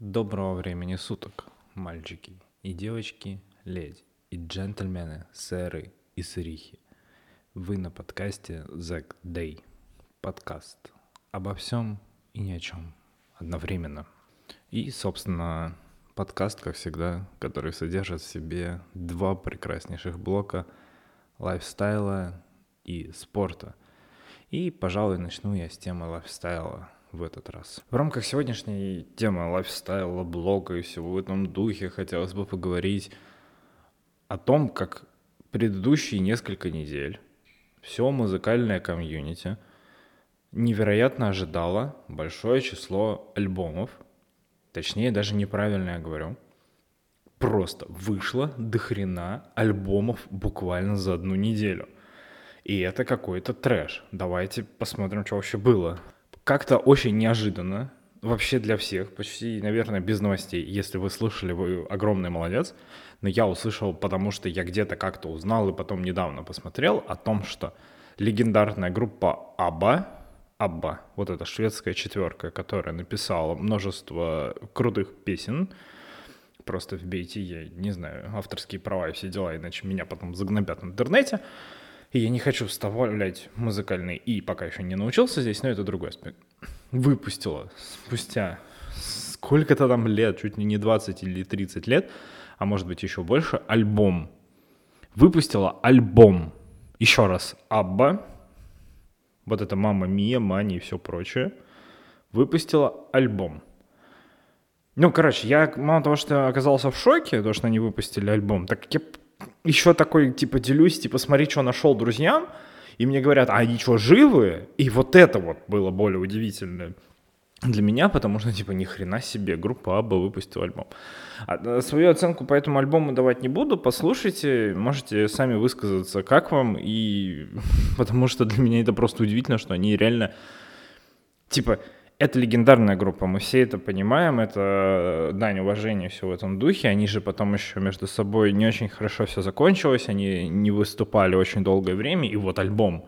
Доброго времени суток, мальчики и девочки, леди и джентльмены, сэры и сырихи. Вы на подкасте Zack Day. Подкаст обо всем и ни о чем одновременно. И, собственно, подкаст, как всегда, который содержит в себе два прекраснейших блока лайфстайла и спорта. И, пожалуй, начну я с темы лайфстайла – в этот раз. В рамках сегодняшней темы лайфстайла, блога и всего в этом духе хотелось бы поговорить о том, как предыдущие несколько недель все музыкальное комьюнити невероятно ожидало большое число альбомов, точнее даже неправильно я говорю, просто вышло до хрена альбомов буквально за одну неделю. И это какой-то трэш. Давайте посмотрим, что вообще было как-то очень неожиданно, вообще для всех, почти, наверное, без новостей. Если вы слышали, вы огромный молодец. Но я услышал, потому что я где-то как-то узнал и потом недавно посмотрел о том, что легендарная группа Абба, Абба, вот эта шведская четверка, которая написала множество крутых песен, просто вбейте, я не знаю, авторские права и все дела, иначе меня потом загнобят в интернете. И я не хочу вставлять музыкальный «и», пока еще не научился здесь, но это другой аспект. Выпустила спустя сколько-то там лет, чуть ли не 20 или 30 лет, а может быть еще больше, альбом. Выпустила альбом. Еще раз, Абба, вот это Мама Мия, Мани и все прочее, выпустила альбом. Ну, короче, я мало того, что оказался в шоке, то, что они выпустили альбом, так как я еще такой, типа, делюсь, типа, смотри, что нашел друзьям, и мне говорят, а они что, живы? И вот это вот было более удивительно для меня, потому что, типа, ни хрена себе, группа Аба выпустила альбом. А, э, свою оценку по этому альбому давать не буду, послушайте, можете сами высказаться, как вам, и потому что для меня это просто удивительно, что они реально, типа, это легендарная группа, мы все это понимаем, это дань уважения все в этом духе. Они же потом еще между собой не очень хорошо все закончилось, они не выступали очень долгое время, и вот альбом.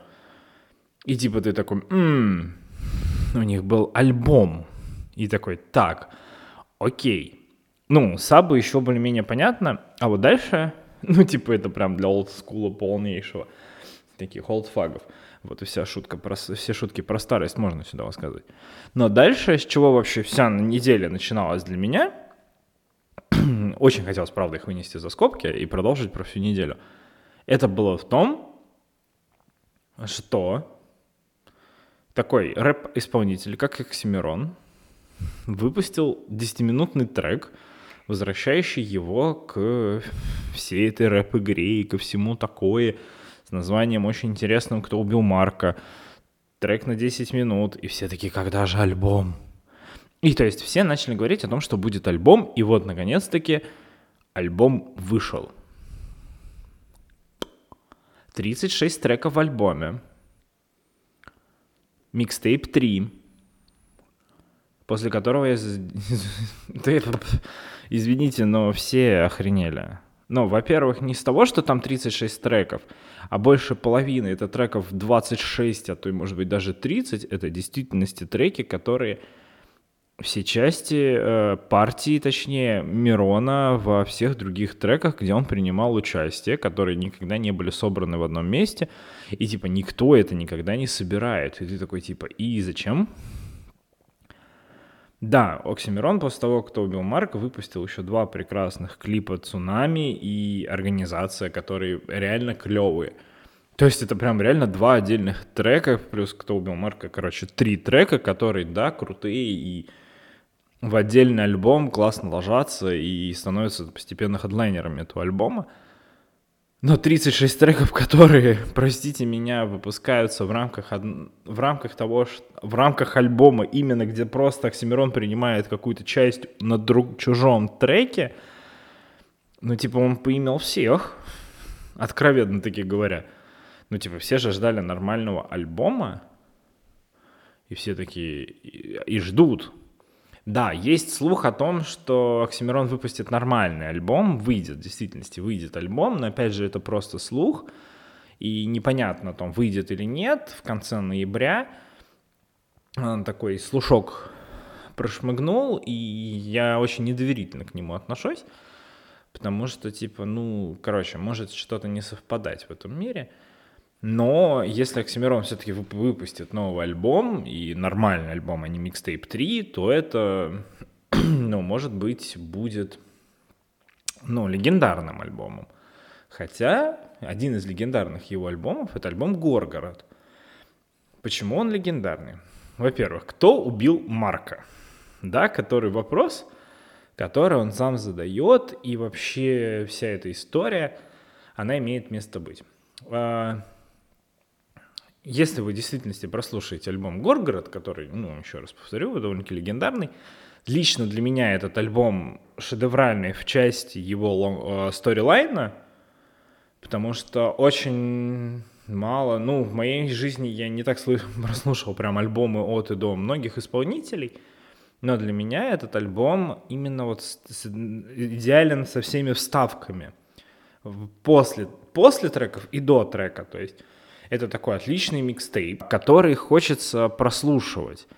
И типа ты такой, м-м, у них был альбом. И такой, так, окей. Ну, сабы еще более-менее понятно, а вот дальше, ну, типа это прям для олдскула полнейшего, таких олдфагов. Вот и вся шутка про, все шутки про старость можно сюда высказывать. Но дальше, с чего вообще вся неделя начиналась для меня, очень хотелось, правда, их вынести за скобки и продолжить про всю неделю. Это было в том, что такой рэп-исполнитель, как Оксимирон, выпустил 10-минутный трек, возвращающий его к всей этой рэп-игре и ко всему такое – названием очень интересным «Кто убил Марка», трек на 10 минут, и все такие, когда же альбом? И то есть все начали говорить о том, что будет альбом, и вот наконец-таки альбом вышел. 36 треков в альбоме. Микстейп 3. После которого я... Извините, но все охренели. Но, во-первых, не с того, что там 36 треков, а больше половины. Это треков 26, а то и, может быть, даже 30. Это действительности треки, которые все части э, партии, точнее, Мирона во всех других треках, где он принимал участие, которые никогда не были собраны в одном месте, и, типа, никто это никогда не собирает. И ты такой, типа, и зачем? Да, Оксимирон после того, кто убил Марка, выпустил еще два прекрасных клипа «Цунами» и «Организация», которые реально клевые. То есть это прям реально два отдельных трека, плюс «Кто убил Марка», короче, три трека, которые, да, крутые и в отдельный альбом классно ложатся и становятся постепенно хедлайнерами этого альбома. Но 36 треков, которые, простите меня, выпускаются в рамках, в рамках того, что, в рамках альбома, именно где просто Оксимирон принимает какую-то часть на друг, чужом треке, ну, типа, он поимел всех, откровенно таки говоря. Ну, типа, все же ждали нормального альбома, и все такие, и, и ждут, да, есть слух о том, что Оксимирон выпустит нормальный альбом, выйдет, в действительности выйдет альбом, но опять же это просто слух, и непонятно, там выйдет или нет в конце ноября. Такой слушок прошмыгнул, и я очень недоверительно к нему отношусь, потому что, типа, ну, короче, может что-то не совпадать в этом мире. Но если Оксимирон все-таки выпустит новый альбом, и нормальный альбом, а не микстейп 3, то это, ну, может быть, будет, ну, легендарным альбомом. Хотя один из легендарных его альбомов — это альбом «Горгород». Почему он легендарный? Во-первых, кто убил Марка? Да, который вопрос, который он сам задает, и вообще вся эта история, она имеет место быть. Если вы в действительности прослушаете альбом «Горгород», который, ну, еще раз повторю, довольно-таки легендарный, лично для меня этот альбом шедевральный в части его э, сторилайна, потому что очень мало, ну, в моей жизни я не так прослушал прям альбомы от и до многих исполнителей, но для меня этот альбом именно вот идеален со всеми вставками. После, после треков и до трека, то есть это такой отличный микстейп, который хочется прослушивать.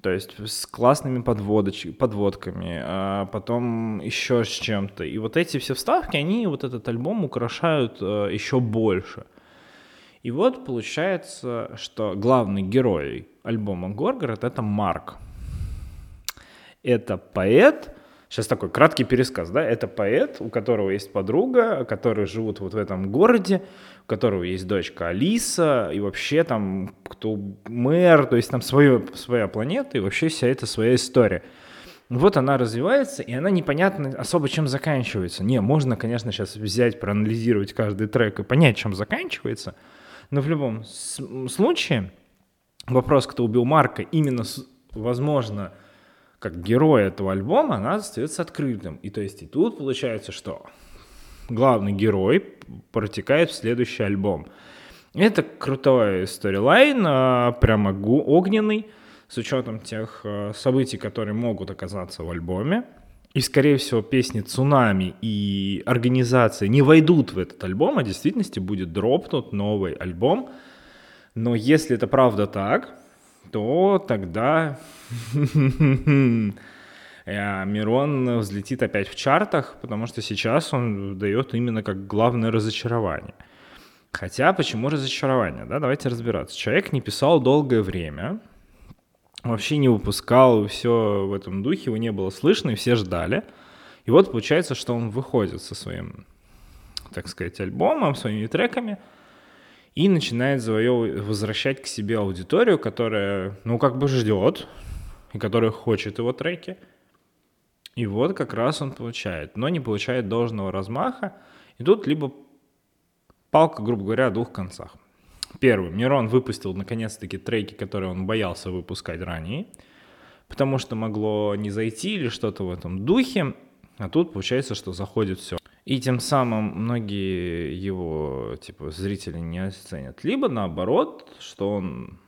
То есть с классными подводоч... подводками, а потом еще с чем-то. И вот эти все вставки, они вот этот альбом украшают э, еще больше. И вот получается, что главный герой альбома Горгород — это Марк. Это поэт, сейчас такой краткий пересказ, да, это поэт, у которого есть подруга, которые живут вот в этом городе, у которого есть дочка Алиса, и вообще там кто мэр, то есть там свое, своя планета, и вообще вся эта своя история. Вот она развивается, и она непонятно особо чем заканчивается. Не, можно, конечно, сейчас взять, проанализировать каждый трек и понять, чем заканчивается, но в любом случае вопрос, кто убил Марка, именно, возможно, как герой этого альбома, она остается открытым. И то есть и тут получается, что главный герой протекает в следующий альбом. Это крутой сторилайн, а, прямо огненный, с учетом тех а, событий, которые могут оказаться в альбоме. И, скорее всего, песни «Цунами» и «Организация» не войдут в этот альбом, а в действительности будет дропнут новый альбом. Но если это правда так, то тогда э, Мирон взлетит опять в чартах, потому что сейчас он дает именно как главное разочарование. Хотя, почему разочарование? Да, давайте разбираться. Человек не писал долгое время, вообще не выпускал, все в этом духе, его не было слышно, и все ждали. И вот получается, что он выходит со своим, так сказать, альбомом, своими треками – и начинает завоевывать, возвращать к себе аудиторию, которая, ну, как бы ждет, и которая хочет его треки. И вот как раз он получает, но не получает должного размаха. И тут либо палка, грубо говоря, о двух концах. Первый. Мирон выпустил наконец-таки треки, которые он боялся выпускать ранее, потому что могло не зайти или что-то в этом духе. А тут получается, что заходит все. И тем самым многие его типа, зрители не оценят. Либо наоборот, что он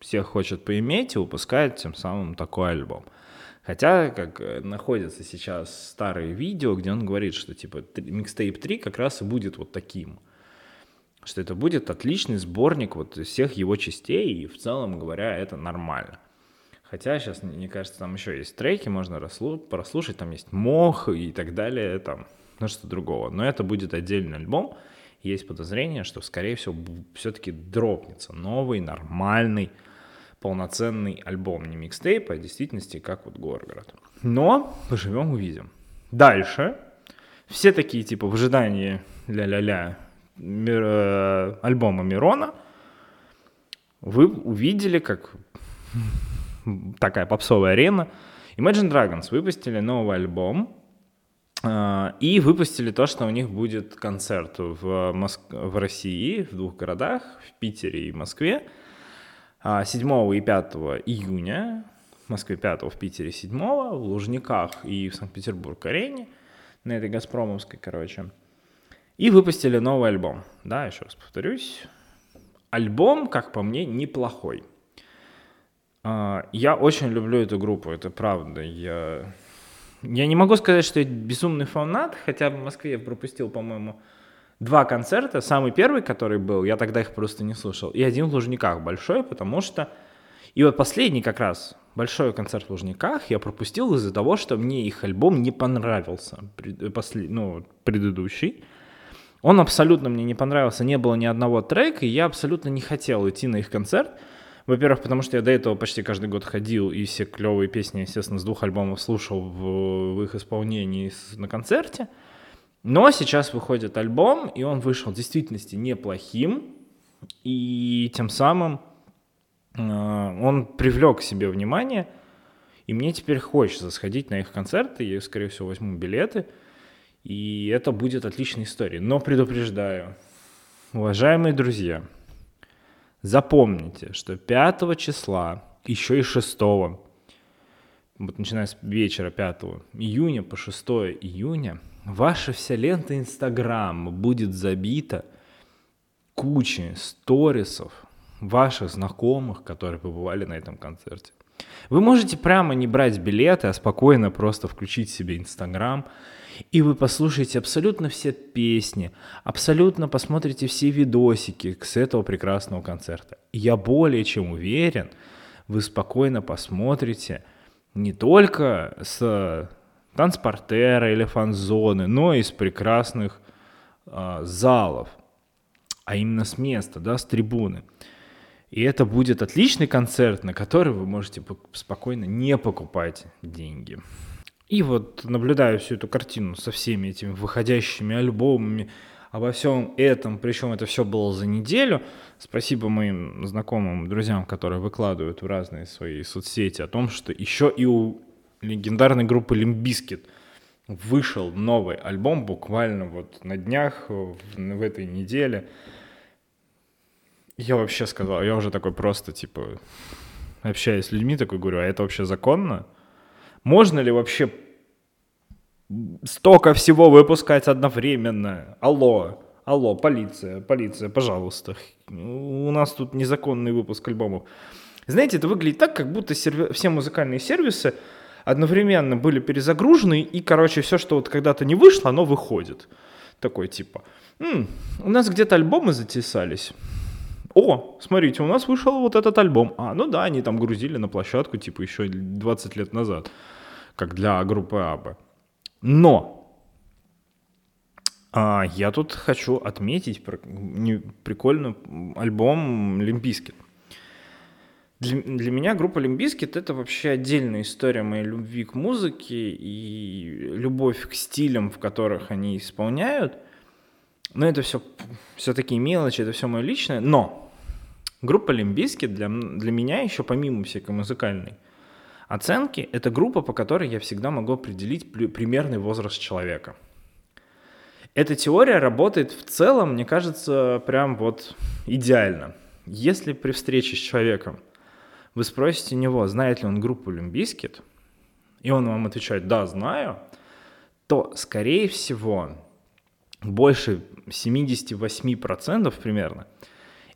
всех хочет поиметь и выпускает тем самым такой альбом. Хотя, как э, находятся сейчас старые видео, где он говорит, что типа микстейп 3 как раз и будет вот таким. Что это будет отличный сборник вот всех его частей, и в целом говоря, это нормально. Хотя сейчас, мне кажется, там еще есть треки, можно прослушать, там есть мох и так далее, там что другого. Но это будет отдельный альбом. Есть подозрение, что, скорее всего, все-таки дропнется новый, нормальный, полноценный альбом. Не микстейп, а в действительности как вот Горгород. Но поживем, увидим. Дальше. Все такие, типа, в ожидании ля-ля-ля мир, э, альбома Мирона вы увидели, как такая попсовая арена. Imagine Dragons выпустили новый альбом, и выпустили то, что у них будет концерт в, Моск... в России, в двух городах, в Питере и Москве, 7 а, и 5 июня, в Москве 5, в Питере 7, в Лужниках и в Санкт-Петербург-арене, на этой Газпромовской, короче. И выпустили новый альбом. Да, еще раз повторюсь. Альбом, как по мне, неплохой. А, я очень люблю эту группу, это правда. Я я не могу сказать, что я безумный фанат, хотя в Москве я пропустил, по-моему, два концерта. Самый первый, который был, я тогда их просто не слушал, и один в Лужниках большой, потому что... И вот последний как раз, большой концерт в Лужниках я пропустил из-за того, что мне их альбом не понравился, после, ну, предыдущий. Он абсолютно мне не понравился, не было ни одного трека, и я абсолютно не хотел идти на их концерт. Во-первых, потому что я до этого почти каждый год ходил, и все клевые песни, естественно, с двух альбомов слушал в, в их исполнении на концерте. Но сейчас выходит альбом, и он вышел в действительности неплохим, и тем самым э, он привлек к себе внимание, и мне теперь хочется сходить на их концерты, я, скорее всего, возьму билеты, и это будет отличной историей. Но предупреждаю, уважаемые друзья, запомните, что 5 числа, еще и 6, вот начиная с вечера 5 июня по 6 июня, ваша вся лента Инстаграм будет забита кучей сторисов ваших знакомых, которые побывали на этом концерте. Вы можете прямо не брать билеты, а спокойно просто включить себе Инстаграм, и вы послушаете абсолютно все песни, абсолютно посмотрите все видосики с этого прекрасного концерта. Я более чем уверен, вы спокойно посмотрите не только с танцпортера или фан-зоны, но и из прекрасных э, залов, а именно с места, да, с трибуны. И это будет отличный концерт, на который вы можете спокойно не покупать деньги. И вот наблюдаю всю эту картину со всеми этими выходящими альбомами, обо всем этом, причем это все было за неделю. Спасибо моим знакомым, друзьям, которые выкладывают в разные свои соцсети о том, что еще и у легендарной группы Limp Bizkit вышел новый альбом буквально вот на днях, в, в этой неделе. Я вообще сказал, я уже такой просто, типа, общаясь с людьми, такой говорю, а это вообще законно? Можно ли вообще столько всего выпускать одновременно? Алло, алло, полиция, полиция, пожалуйста. У нас тут незаконный выпуск альбомов. Знаете, это выглядит так, как будто серви... все музыкальные сервисы одновременно были перезагружены, и, короче, все, что вот когда-то не вышло, оно выходит. Такой типа, М, у нас где-то альбомы затесались. О, смотрите, у нас вышел вот этот альбом. А, ну да, они там грузили на площадку, типа, еще 20 лет назад, как для группы Абы. Но а, я тут хочу отметить прикольный альбом Limp Bizkit. Для, для меня группа Limp Bizkit это вообще отдельная история моей любви к музыке и любовь к стилям, в которых они исполняют. Но это все, все такие мелочи, это все мое личное. Но группа Limp Bizkit для, для меня еще помимо всякой музыкальной оценки, это группа, по которой я всегда могу определить примерный возраст человека. Эта теория работает в целом, мне кажется, прям вот идеально. Если при встрече с человеком вы спросите него, знает ли он группу Limp Bizkit, и он вам отвечает «да, знаю», то, скорее всего, больше 78% примерно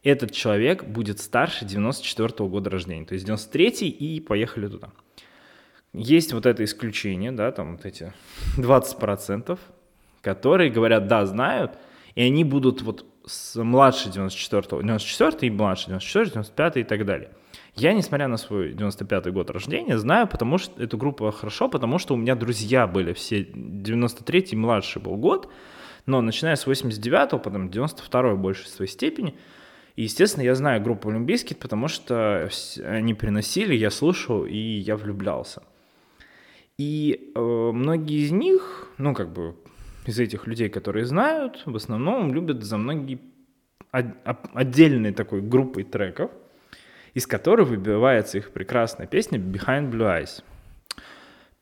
этот человек будет старше 94 -го года рождения, то есть 93 и поехали туда. Есть вот это исключение, да, там вот эти 20%, которые говорят «да, знают», и они будут вот с младше 94 94 и младше 94 95 и так далее. Я, несмотря на свой 95-й год рождения, знаю, потому что эту группу хорошо, потому что у меня друзья были все 93-й младший был год, но начиная с 89-го, потом 92-й в большей своей степени, и, естественно, я знаю группу Олимпийских, потому что они приносили, я слушал, и я влюблялся. И э, многие из них, ну, как бы, из этих людей, которые знают, в основном любят за многие отдельной такой группой треков – из которой выбивается их прекрасная песня «Behind Blue Eyes».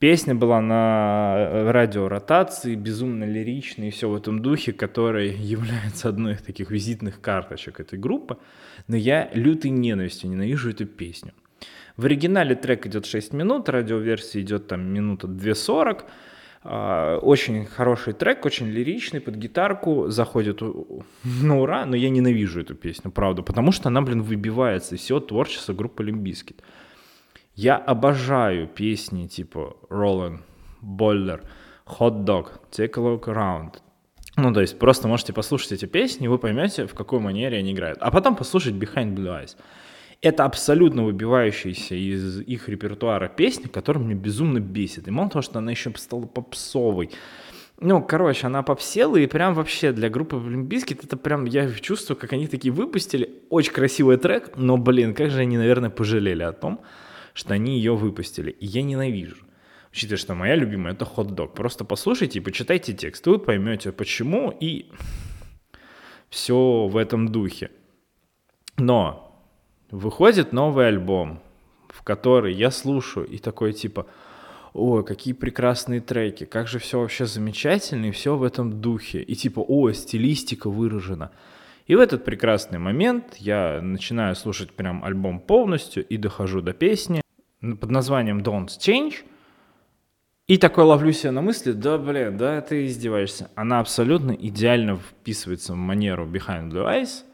Песня была на э, радиоротации, безумно лиричной и все в этом духе, который является одной из таких визитных карточек этой группы. Но я лютой ненавистью ненавижу эту песню. В оригинале трек идет 6 минут, радиоверсия идет там минута 2.40. А, очень хороший трек, очень лиричный, под гитарку, заходит на ура, но я ненавижу эту песню, правда, потому что она, блин, выбивается из всего творчества группы Limp Bizkit. Я обожаю песни типа Rollin', Boiler, Hot Dog, Take a Look Around. Ну, то есть просто можете послушать эти песни, и вы поймете, в какой манере они играют. А потом послушать Behind Blue Eyes. Это абсолютно выбивающаяся из их репертуара песня, которая меня безумно бесит. И мало того, что она еще стала попсовой. Ну, короче, она попсела, и прям вообще для группы Олимпийских это прям, я чувствую, как они такие выпустили. Очень красивый трек, но, блин, как же они, наверное, пожалели о том, что они ее выпустили. И я ненавижу. Учитывая, что моя любимая это хот-дог. Просто послушайте и почитайте текст, вы поймете почему, и все в этом духе. Но выходит новый альбом, в который я слушаю и такой типа, ой, какие прекрасные треки, как же все вообще замечательно, и все в этом духе. И типа, ой, стилистика выражена. И в этот прекрасный момент я начинаю слушать прям альбом полностью и дохожу до песни под названием Don't Change. И такой ловлю себя на мысли, да, блин, да, ты издеваешься. Она абсолютно идеально вписывается в манеру Behind Blue Eyes.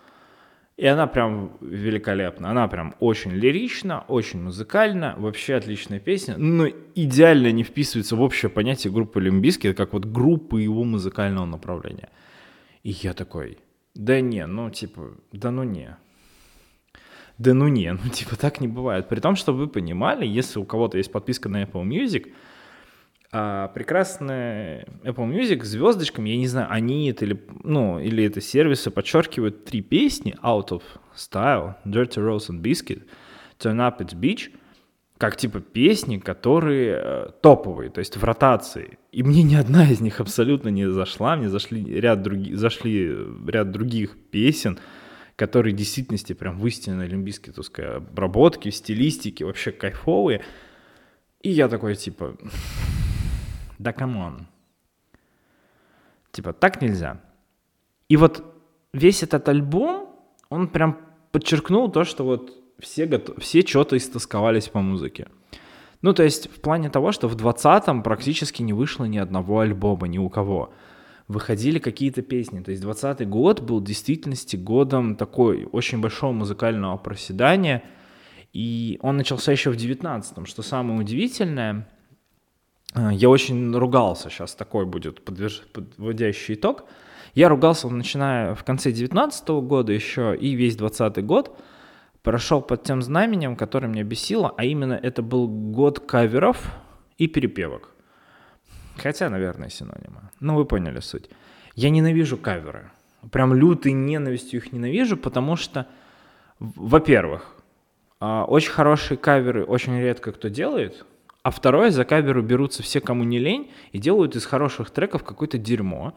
И она прям великолепна. Она прям очень лирична, очень музыкальна, вообще отличная песня, но идеально не вписывается в общее понятие группы Лимбиски, как вот группы его музыкального направления. И я такой, да не, ну типа, да ну не. Да ну не, ну типа так не бывает. При том, что вы понимали, если у кого-то есть подписка на Apple Music – а прекрасная Apple Music звездочками, я не знаю, они это или, ну, или это сервисы подчеркивают три песни Out of Style, Dirty Rose and Biscuit, Turn Up It's Beach, как типа песни, которые э, топовые, то есть в ротации. И мне ни одна из них абсолютно не зашла, мне зашли ряд, други, зашли ряд других песен, которые в действительности прям в истинной олимпийской обработке, в стилистике, вообще кайфовые. И я такой, типа, да камон. Типа, так нельзя. И вот весь этот альбом, он прям подчеркнул то, что вот все, готов... все что-то истосковались по музыке. Ну, то есть в плане того, что в 20-м практически не вышло ни одного альбома, ни у кого. Выходили какие-то песни. То есть 20-й год был в действительности годом такой очень большого музыкального проседания. И он начался еще в 19-м. Что самое удивительное, а, я очень ругался, сейчас такой будет подводящий итог. Я ругался, начиная в конце 19 года еще и весь 20 год, прошел под тем знаменем, которое меня бесило, а именно это был год каверов и перепевок. Хотя, наверное, синонимы. Ну, вы поняли суть. Я ненавижу каверы. Прям лютой ненавистью их ненавижу, потому что, во-первых, а, очень хорошие каверы очень редко кто делает, а второе, за каверу берутся все, кому не лень, и делают из хороших треков какое-то дерьмо.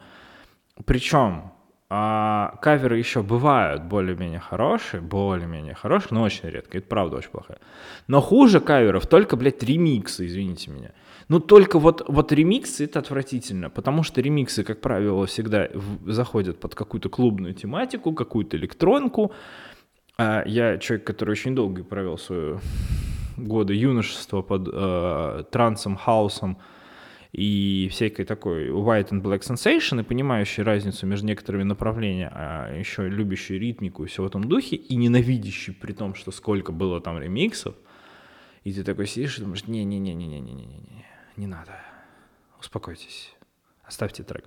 Причем а, каверы еще бывают более-менее хорошие, более-менее хорошие, но очень редко, это правда очень плохая. Но хуже каверов только, блядь, ремиксы, извините меня. Ну, только вот, вот ремиксы это отвратительно, потому что ремиксы, как правило, всегда в, заходят под какую-то клубную тематику, какую-то электронку. А я человек, который очень долго провел свою годы юношества под э, трансом, хаусом и всякой такой white and black sensation, и понимающий разницу между некоторыми направлениями, а еще любящий ритмику и все в этом духе, и ненавидящий при том, что сколько было там ремиксов, и ты такой сидишь и думаешь, не-не-не-не-не-не-не-не, не надо, успокойтесь, оставьте трек.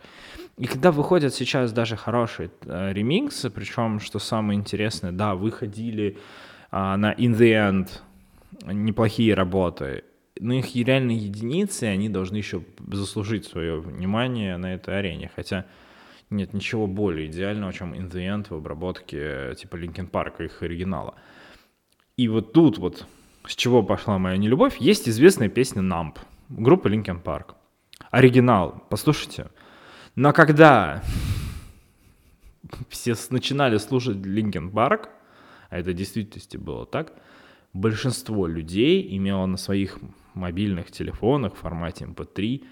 И когда выходят сейчас даже хорошие э, ремиксы, причем, что самое интересное, да, выходили э, на In The End неплохие работы, но их реально единицы, они должны еще заслужить свое внимание на этой арене. Хотя нет ничего более идеального, чем In The End в обработке типа Linkin Park, их оригинала. И вот тут вот с чего пошла моя нелюбовь, есть известная песня Numb, группы Linkin Park. Оригинал, послушайте. Но когда все начинали слушать Linkin Park, а это в действительности было так, большинство людей имело на своих мобильных телефонах в формате MP3 эм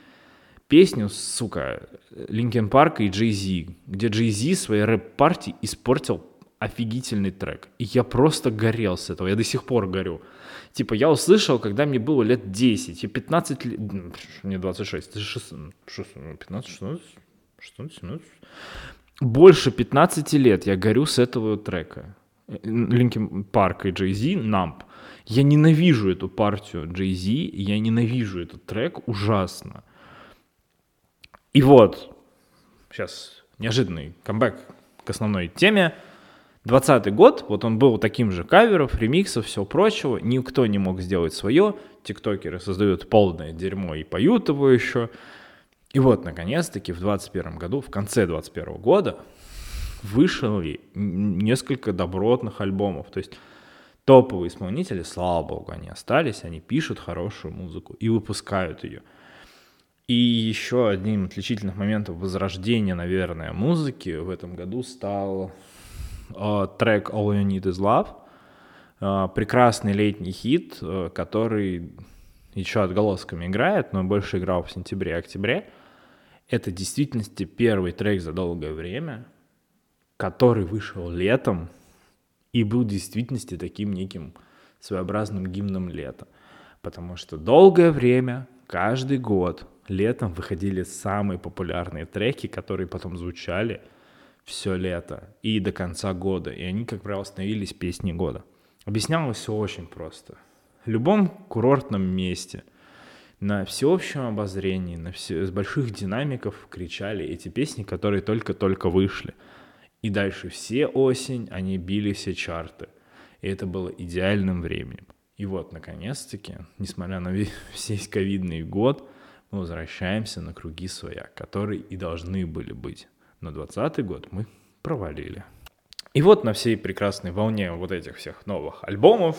песню, сука, Линкен Парк и Зи, где Зи своей рэп-партии испортил офигительный трек. И я просто горел с этого, я до сих пор горю. Типа, я услышал, когда мне было лет 10, и 15 лет, мне 26, 16, 15, 16, 16, 17. Больше 15 лет я горю с этого трека. Линкен Парк и Джей Зи, Намп. Я ненавижу эту партию Jay Z, я ненавижу этот трек ужасно. И вот, сейчас неожиданный камбэк к основной теме. 20 год, вот он был таким же каверов, ремиксов, всего прочего, никто не мог сделать свое, тиктокеры создают полное дерьмо и поют его еще. И вот, наконец-таки, в 21 году, в конце 21 года, вышли несколько добротных альбомов. То есть топовые исполнители, слава богу, они остались, они пишут хорошую музыку и выпускают ее. И еще одним отличительных моментов возрождения, наверное, музыки в этом году стал трек All You Need Is Love. Э, прекрасный летний хит, э, который еще отголосками играет, но больше играл в сентябре-октябре. Это в действительности первый трек за долгое время, который вышел летом и был в действительности таким неким своеобразным гимном лета. Потому что долгое время, каждый год летом выходили самые популярные треки, которые потом звучали все лето и до конца года. И они, как правило, становились песни года. Объяснялось все очень просто. В любом курортном месте, на всеобщем обозрении, на все, с больших динамиков кричали эти песни, которые только-только вышли. И дальше все осень они били все чарты. И это было идеальным временем. И вот, наконец-таки, несмотря на весь ковидный год, мы возвращаемся на круги своя, которые и должны были быть. Но 20 год мы провалили. И вот на всей прекрасной волне вот этих всех новых альбомов,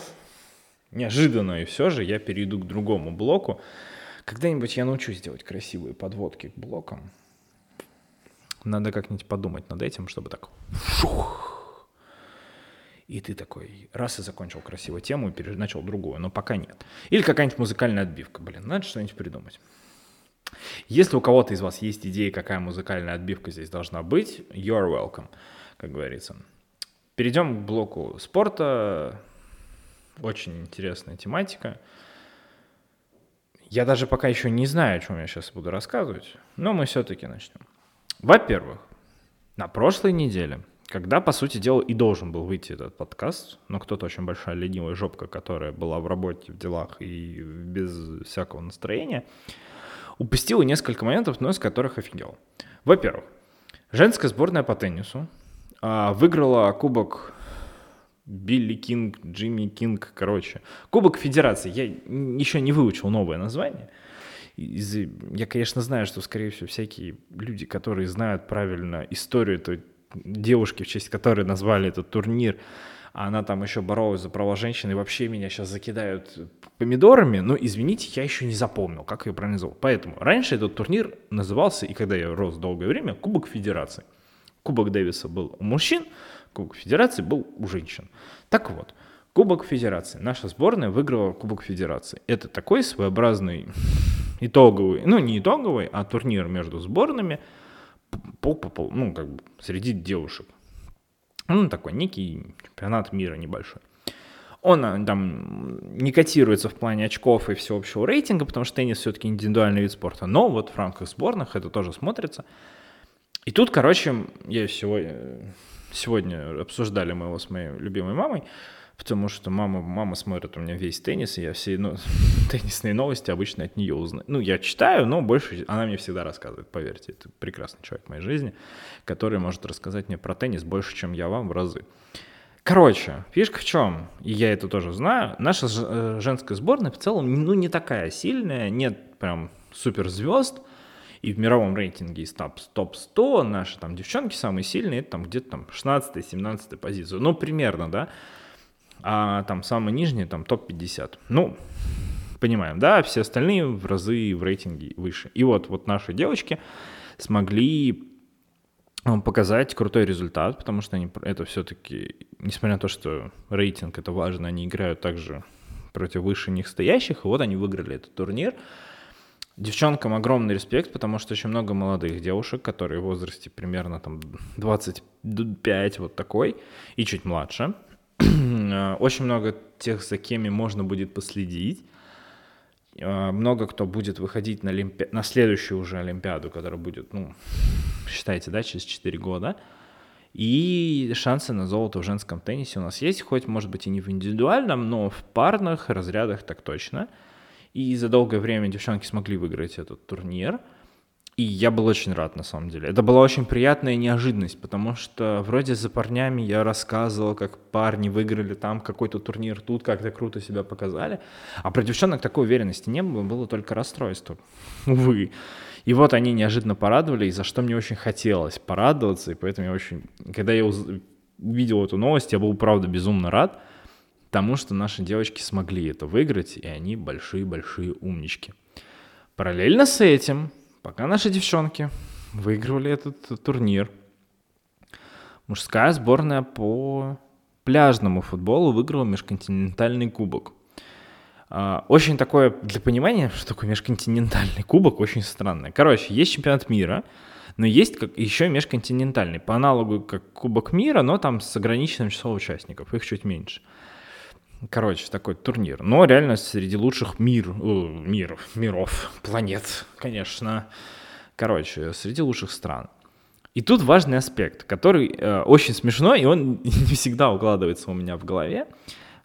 неожиданно и все же я перейду к другому блоку. Когда-нибудь я научусь делать красивые подводки к блокам. Надо как-нибудь подумать над этим, чтобы так... Фух, и ты такой раз и закончил красивую тему и начал другую, но пока нет. Или какая-нибудь музыкальная отбивка. Блин, надо что-нибудь придумать. Если у кого-то из вас есть идея, какая музыкальная отбивка здесь должна быть, you're welcome, как говорится. Перейдем к блоку спорта. Очень интересная тематика. Я даже пока еще не знаю, о чем я сейчас буду рассказывать, но мы все-таки начнем. Во-первых, на прошлой неделе, когда, по сути дела, и должен был выйти этот подкаст, но кто-то очень большая ленивая жопка, которая была в работе, в делах и без всякого настроения, упустила несколько моментов, но из которых офигел. Во-первых, женская сборная по теннису а, выиграла кубок Билли Кинг, Джимми Кинг, короче. Кубок Федерации. Я еще не выучил новое название. Из, я, конечно, знаю, что, скорее всего, всякие люди, которые знают правильно историю этой девушки, в честь которой назвали этот турнир, а она там еще боролась за права женщины, и вообще меня сейчас закидают помидорами, но, извините, я еще не запомнил, как ее правильно зовут. Поэтому раньше этот турнир назывался, и когда я рос долгое время, Кубок Федерации. Кубок Дэвиса был у мужчин, Кубок Федерации был у женщин. Так вот, Кубок Федерации. Наша сборная выиграла Кубок Федерации. Это такой своеобразный итоговый, ну не итоговый, а турнир между сборными, пол, пол, ну как бы среди девушек. Ну, такой некий чемпионат мира небольшой. Он э, там не котируется в плане очков и всеобщего рейтинга, потому что теннис все-таки индивидуальный вид спорта. Но вот в рамках сборных это тоже смотрится. И тут, короче, я сегодня, сегодня обсуждали мы его с моей любимой мамой, потому что мама, мама смотрит у меня весь теннис, и я все ну, теннисные новости обычно от нее узнаю. Ну, я читаю, но больше она мне всегда рассказывает, поверьте. Это прекрасный человек в моей жизни, который может рассказать мне про теннис больше, чем я вам в разы. Короче, фишка в чем, и я это тоже знаю, наша э, женская сборная в целом ну, не такая сильная, нет прям суперзвезд, и в мировом рейтинге из топ-100 наши там девчонки самые сильные, это там где-то там 16-17 позицию, ну, примерно, да, а там самый нижний, там топ-50. Ну, понимаем, да, все остальные в разы в рейтинге выше. И вот, вот наши девочки смогли э, показать крутой результат, потому что они это все-таки, несмотря на то, что рейтинг это важно, они играют также против выше них стоящих, и вот они выиграли этот турнир. Девчонкам огромный респект, потому что очень много молодых девушек, которые в возрасте примерно там 25, вот такой, и чуть младше. Э, очень много тех, за кем можно будет последить. Э, много кто будет выходить на, Олимпи... на следующую уже Олимпиаду, которая будет, ну, считайте, да, через 4 года. И шансы на золото в женском теннисе у нас есть, хоть, может быть, и не в индивидуальном, но в парных разрядах так точно. И за долгое время девчонки смогли выиграть этот турнир. И я был очень рад, на самом деле. Это была очень приятная неожиданность, потому что вроде за парнями я рассказывал, как парни выиграли там какой-то турнир, тут как-то круто себя показали. А про девчонок такой уверенности не было, было только расстройство. Увы. И вот они неожиданно порадовали, и за что мне очень хотелось порадоваться, и поэтому я очень... Когда я увидел эту новость, я был, правда, безумно рад тому, что наши девочки смогли это выиграть, и они большие-большие умнички. Параллельно с этим Пока наши девчонки выигрывали этот турнир, мужская сборная по пляжному футболу выиграла межконтинентальный кубок. А, очень такое, для понимания, что такое межконтинентальный кубок, очень странное. Короче, есть чемпионат мира, но есть как еще межконтинентальный, по аналогу как Кубок мира, но там с ограниченным числом участников, их чуть меньше. Короче, такой турнир. Но реально среди лучших мир, э, миров, миров, планет, конечно. Короче, среди лучших стран. И тут важный аспект, который э, очень смешной, и он не всегда укладывается у меня в голове.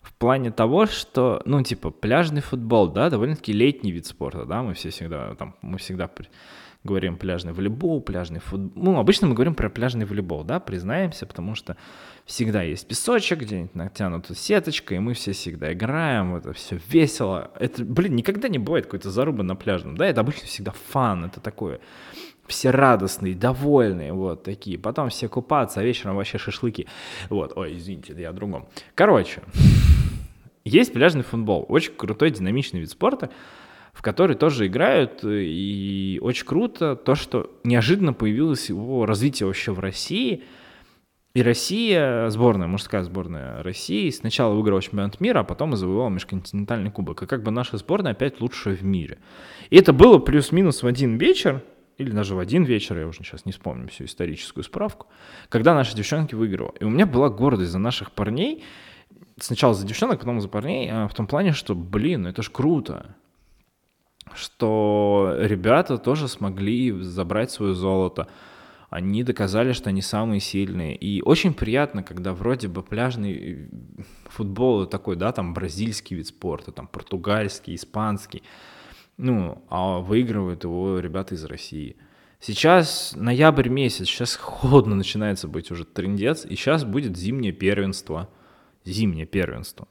В плане того, что, ну, типа, пляжный футбол, да, довольно-таки летний вид спорта, да, мы все всегда, там, мы всегда говорим пляжный волейбол, пляжный футбол. Ну, обычно мы говорим про пляжный волейбол, да, признаемся, потому что всегда есть песочек, где-нибудь натянута сеточка, и мы все всегда играем, это все весело. Это, блин, никогда не бывает какой-то зарубы на пляжном, да, это обычно всегда фан, это такое все радостные, довольные, вот такие. Потом все купаться, а вечером вообще шашлыки. Вот, ой, извините, я о другом. Короче, есть пляжный футбол, очень крутой, динамичный вид спорта, в который тоже играют, и очень круто то, что неожиданно появилось его развитие вообще в России. И Россия, сборная, мужская сборная России, сначала выиграла чемпионат мира, а потом и завоевала межконтинентальный кубок. И как бы наша сборная опять лучшая в мире. И это было плюс-минус в один вечер, или даже в один вечер, я уже сейчас не вспомню всю историческую справку, когда наши девчонки выиграли. И у меня была гордость за наших парней, сначала за девчонок, потом за парней, а в том плане, что, блин, ну это ж круто что ребята тоже смогли забрать свое золото. Они доказали, что они самые сильные. И очень приятно, когда вроде бы пляжный футбол такой, да, там бразильский вид спорта, там португальский, испанский, ну, а выигрывают его ребята из России. Сейчас ноябрь месяц, сейчас холодно начинается быть уже трендец, и сейчас будет зимнее первенство, зимнее первенство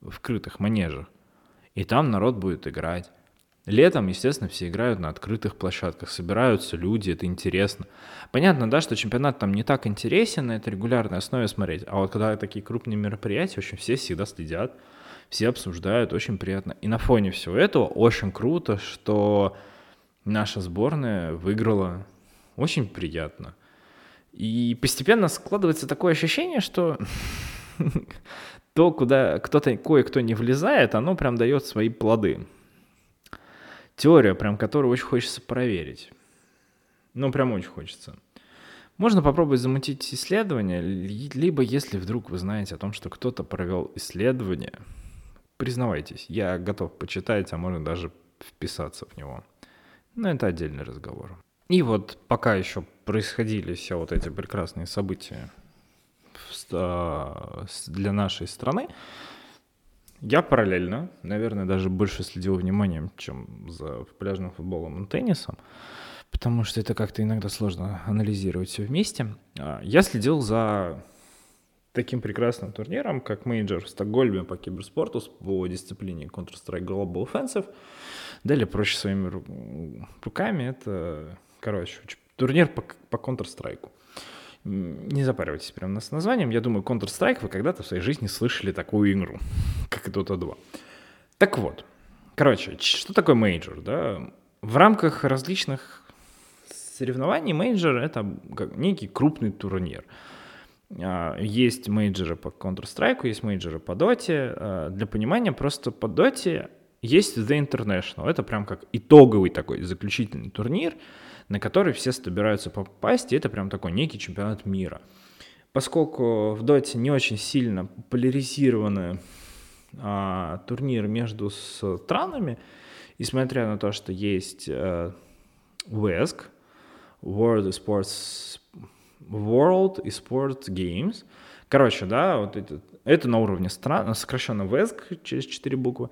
в крытых манежах. И там народ будет играть. Летом, естественно, все играют на открытых площадках, собираются люди, это интересно. Понятно, да, что чемпионат там не так интересен, на это регулярной основе смотреть, а вот когда такие крупные мероприятия, очень все всегда следят, все обсуждают, очень приятно. И на фоне всего этого очень круто, что наша сборная выиграла. Очень приятно. И постепенно складывается такое ощущение, что то, куда кто-то, кое-кто не влезает, оно прям дает свои плоды теория, прям которую очень хочется проверить. Ну, прям очень хочется. Можно попробовать замутить исследование, либо если вдруг вы знаете о том, что кто-то провел исследование, признавайтесь, я готов почитать, а можно даже вписаться в него. Но это отдельный разговор. И вот пока еще происходили все вот эти прекрасные события для нашей страны, я параллельно, наверное, даже больше следил вниманием, чем за пляжным футболом и теннисом, потому что это как-то иногда сложно анализировать все вместе. А, я следил за таким прекрасным турниром, как major в Стокгольме по киберспорту по дисциплине Counter-Strike Global Offensive. Далее проще своими руками. Это, короче, турнир по, по Counter-Strike. Не запаривайтесь прямо с названием. Я думаю, Counter-Strike вы когда-то в своей жизни слышали такую игру, как и Dota 2. Так вот, короче, что такое major, да? В рамках различных соревнований major — это некий крупный турнир. А, есть мейджоры по Counter-Strike, есть мейджоры по Dota. А, для понимания, просто по Dota есть The International. Это прям как итоговый такой заключительный турнир — на который все собираются попасть, и это прям такой некий чемпионат мира. Поскольку в доте не очень сильно поляризированы а, турниры между странами, и смотря на то, что есть а, WESC, World Sports World Sport Games, короче, да, вот это, это на уровне стран, сокращенно WESC через 4 буквы,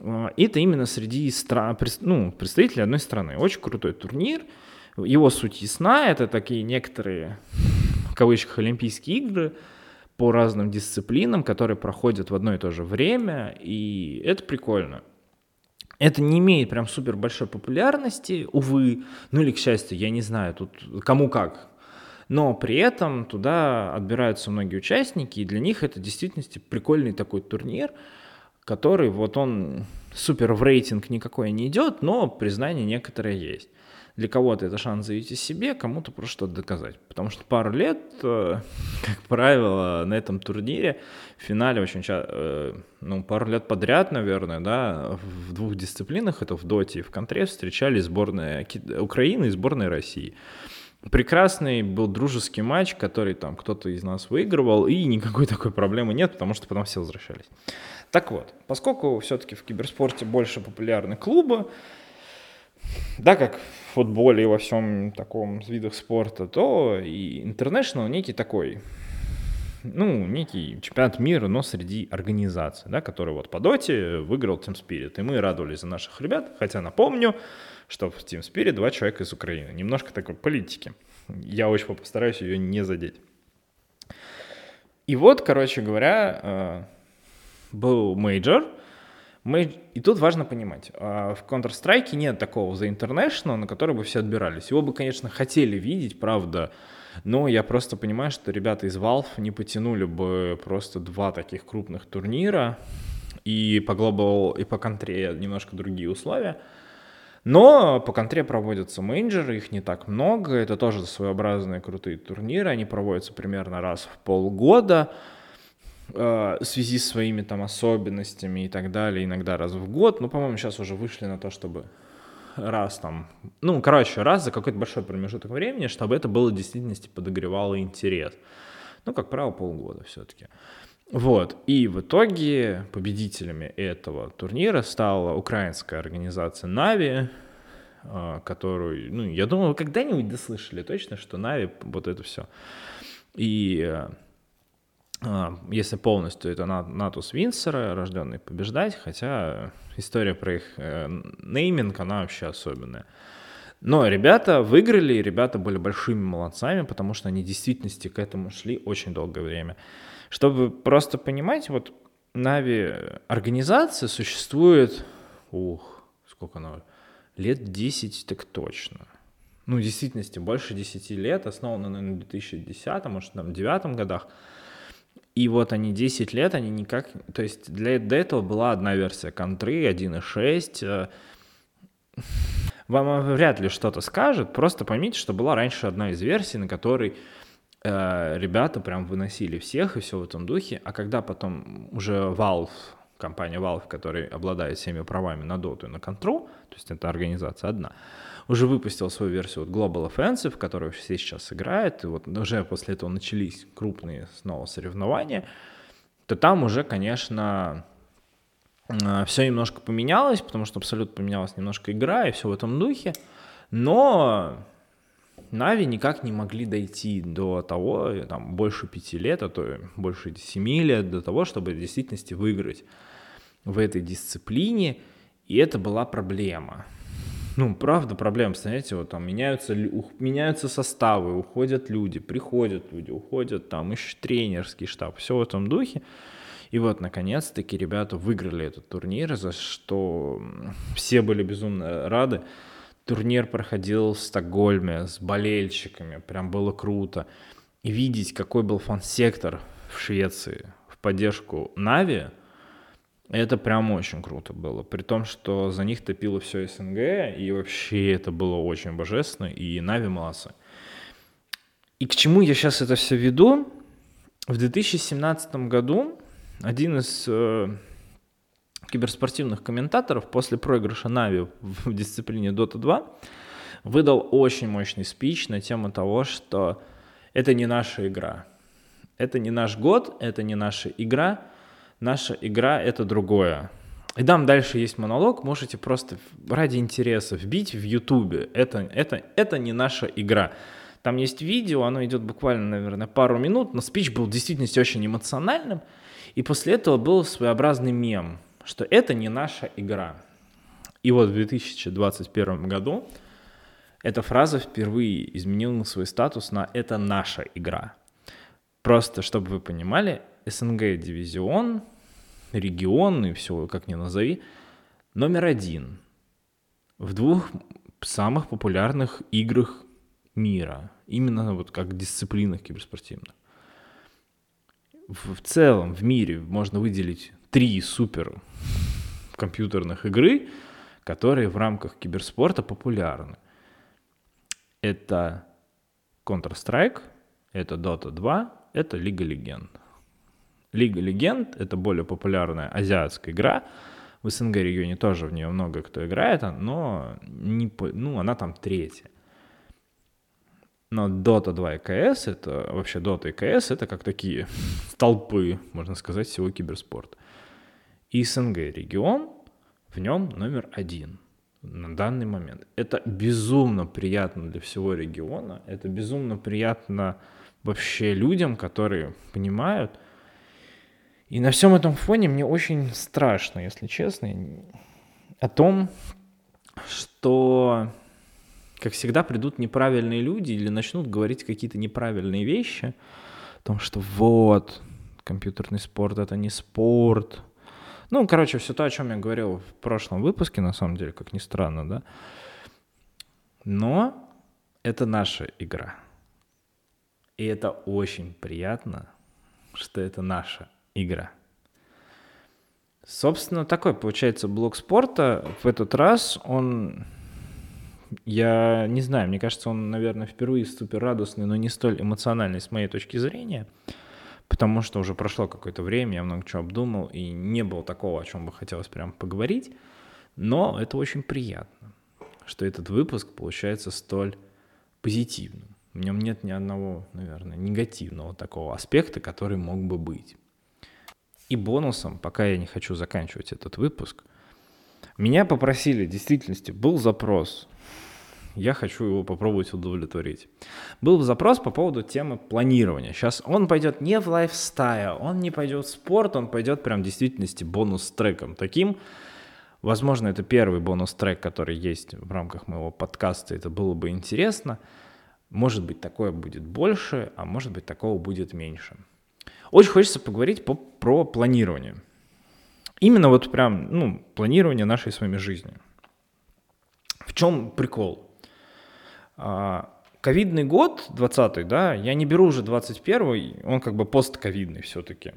это именно среди стран, ну, представителей одной страны. Очень крутой турнир. Его суть ясна. Это такие некоторые, в кавычках, Олимпийские игры по разным дисциплинам, которые проходят в одно и то же время. И это прикольно. Это не имеет прям супер большой популярности, увы, ну или к счастью, я не знаю, тут кому как. Но при этом туда отбираются многие участники, и для них это в действительности прикольный такой турнир – который вот он супер в рейтинг никакой не идет, но признание некоторое есть. Для кого-то это шанс заявить о себе, кому-то просто что-то доказать. Потому что пару лет, э, как правило, на этом турнире в финале очень часто, э, ну, пару лет подряд, наверное, да, в двух дисциплинах, это в доте и в контре, встречались сборная Украины и сборная России. Прекрасный был дружеский матч, который там кто-то из нас выигрывал, и никакой такой проблемы нет, потому что потом все возвращались. Так вот, поскольку все-таки в киберспорте больше популярны клубы, да, как в футболе и во всем таком видах спорта, то и International некий такой, ну, некий чемпионат мира, но среди организаций, да, который вот по доте выиграл Team Spirit. И мы радовались за наших ребят, хотя напомню, что в Team Spirit два человека из Украины. Немножко такой политики. Я очень постараюсь ее не задеть. И вот, короче говоря, э, был мейджор, и тут важно понимать, а, в Counter-Strike нет такого The International, на который бы все отбирались. Его бы, конечно, хотели видеть, правда, но я просто понимаю, что ребята из Valve не потянули бы просто два таких крупных турнира, и по Global, и по контре немножко другие условия. Но по контре проводятся мейнджеры, их не так много, это тоже своеобразные крутые турниры, они проводятся примерно раз в полгода, в связи с своими там особенностями и так далее, иногда раз в год. Ну, по-моему, сейчас уже вышли на то, чтобы раз там, ну, короче, раз за какой-то большой промежуток времени, чтобы это было в действительности подогревало интерес. Ну, как правило, полгода все-таки. Вот, и в итоге победителями этого турнира стала украинская организация Нави, э, которую, ну, я думаю, вы когда-нибудь дослышали точно, что Нави, вот это все. И э, если полностью, это Натус Винсера, рожденный побеждать, хотя история про их э, нейминг, она вообще особенная. Но ребята выиграли, и ребята были большими молодцами, потому что они в действительности к этому шли очень долгое время. Чтобы просто понимать, вот Нави организация существует, ух, сколько она, лет 10 так точно. Ну, в действительности, больше 10 лет, основана, наверное, в 2010, может, там, 2009 годах. И вот они 10 лет, они никак... То есть для до этого была одна версия контры, 1.6. Э, вам вряд ли что-то скажет, просто поймите, что была раньше одна из версий, на которой э, ребята прям выносили всех и все в этом духе, а когда потом уже Valve, компания Valve, которая обладает всеми правами на доту и на контру, то есть это организация одна, уже выпустил свою версию вот Global Offensive, которую все сейчас играют, и вот уже после этого начались крупные снова соревнования, то там уже, конечно, э, все немножко поменялось, потому что абсолютно поменялась немножко игра и все в этом духе, но Нави никак не могли дойти до того, там, больше пяти лет, а то больше семи лет, до того, чтобы в действительности выиграть в этой дисциплине, и это была проблема ну, правда, проблем, знаете, вот там меняются, меняются составы, уходят люди, приходят люди, уходят там, еще тренерский штаб, все в этом духе. И вот, наконец-таки, ребята выиграли этот турнир, за что все были безумно рады. Турнир проходил в Стокгольме с болельщиками, прям было круто. И видеть, какой был фан-сектор в Швеции в поддержку Нави – это прям очень круто было. При том, что за них топило все СНГ, и вообще это было очень божественно, и Нави молодцы. И к чему я сейчас это все веду? В 2017 году один из э, киберспортивных комментаторов после проигрыша Нави в дисциплине Dota 2 выдал очень мощный спич на тему того, что это не наша игра. Это не наш год, это не наша игра, наша игра — это другое. И там дальше есть монолог, можете просто ради интереса вбить в Ютубе. Это, это, это не наша игра. Там есть видео, оно идет буквально, наверное, пару минут, но спич был в действительности очень эмоциональным. И после этого был своеобразный мем, что это не наша игра. И вот в 2021 году эта фраза впервые изменила свой статус на «это наша игра». Просто, чтобы вы понимали, СНГ дивизион, регион и все, как ни назови, номер один в двух самых популярных играх мира. Именно вот как дисциплинах киберспортивных. В, в целом в мире можно выделить три супер компьютерных игры, которые в рамках киберспорта популярны. Это Counter-Strike, это Dota 2, это Лига Легенд. Лига Легенд — это более популярная азиатская игра. В СНГ регионе тоже в нее много кто играет, но не, ну, она там третья. Но Dota 2 и CS, это вообще Dota и CS, это как такие столпы, можно сказать, всего киберспорта. И СНГ регион в нем номер один на данный момент. Это безумно приятно для всего региона, это безумно приятно вообще людям, которые понимают. И на всем этом фоне мне очень страшно, если честно, о том, что, как всегда, придут неправильные люди или начнут говорить какие-то неправильные вещи о том, что вот, компьютерный спорт — это не спорт. Ну, короче, все то, о чем я говорил в прошлом выпуске, на самом деле, как ни странно, да. Но это наша игра. И это очень приятно, что это наша игра. Собственно, такой получается блок спорта. В этот раз он, я не знаю, мне кажется, он, наверное, впервые супер радостный, но не столь эмоциональный с моей точки зрения, потому что уже прошло какое-то время, я много чего обдумал, и не было такого, о чем бы хотелось прям поговорить, но это очень приятно, что этот выпуск получается столь позитивным. В нем нет ни одного, наверное, негативного такого аспекта, который мог бы быть. И бонусом, пока я не хочу заканчивать этот выпуск, меня попросили, в действительности, был запрос, я хочу его попробовать удовлетворить. Был запрос по поводу темы планирования. Сейчас он пойдет не в лайфстайл, он не пойдет в спорт, он пойдет прям в действительности бонус-треком таким. Возможно, это первый бонус-трек, который есть в рамках моего подкаста, это было бы интересно. Может быть, такое будет больше, а может быть, такого будет меньше. Очень хочется поговорить по, про планирование. Именно вот прям, ну, планирование нашей с вами жизни. В чем прикол? А, ковидный год, 20-й, да, я не беру уже 21-й, он как бы постковидный все-таки.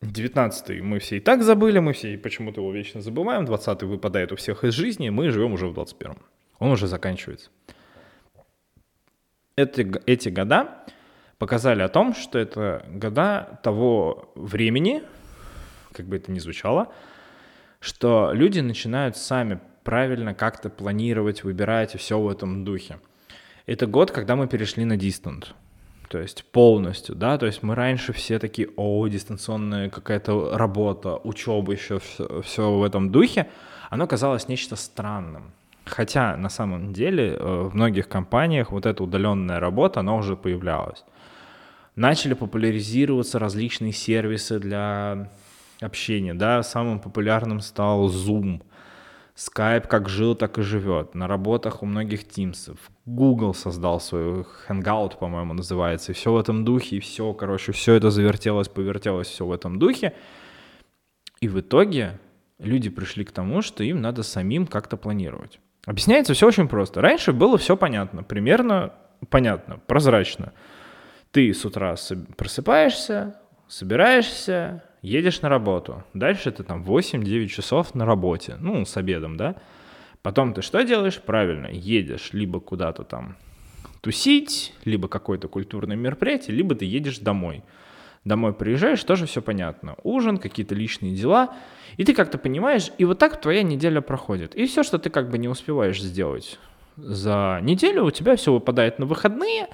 19-й мы все и так забыли, мы все почему-то его вечно забываем, 20-й выпадает у всех из жизни, мы живем уже в 21-м. Он уже заканчивается. Эти, эти года показали о том, что это года того времени, как бы это ни звучало, что люди начинают сами правильно как-то планировать, выбирать и все в этом духе. Это год, когда мы перешли на дистант. То есть полностью, да, то есть мы раньше все такие, о, дистанционная какая-то работа, учеба еще, все, все в этом духе, оно казалось нечто странным. Хотя на самом деле э, в многих компаниях вот эта удаленная работа, она уже появлялась. Начали популяризироваться различные сервисы для общения, да, самым популярным стал Zoom, Skype как жил, так и живет. На работах у многих Teams. Google создал свой Hangout, по-моему, называется. И все в этом духе, и все, короче, все это завертелось, повертелось, все в этом духе. И в итоге люди пришли к тому, что им надо самим как-то планировать. Объясняется все очень просто. Раньше было все понятно, примерно понятно, прозрачно. Ты с утра просыпаешься, собираешься, едешь на работу. Дальше ты там 8-9 часов на работе, ну, с обедом, да. Потом ты что делаешь? Правильно, едешь либо куда-то там тусить, либо какое-то культурное мероприятие, либо ты едешь домой. Домой приезжаешь, тоже все понятно. Ужин, какие-то личные дела. И ты как-то понимаешь, и вот так твоя неделя проходит. И все, что ты как бы не успеваешь сделать за неделю, у тебя все выпадает на выходные,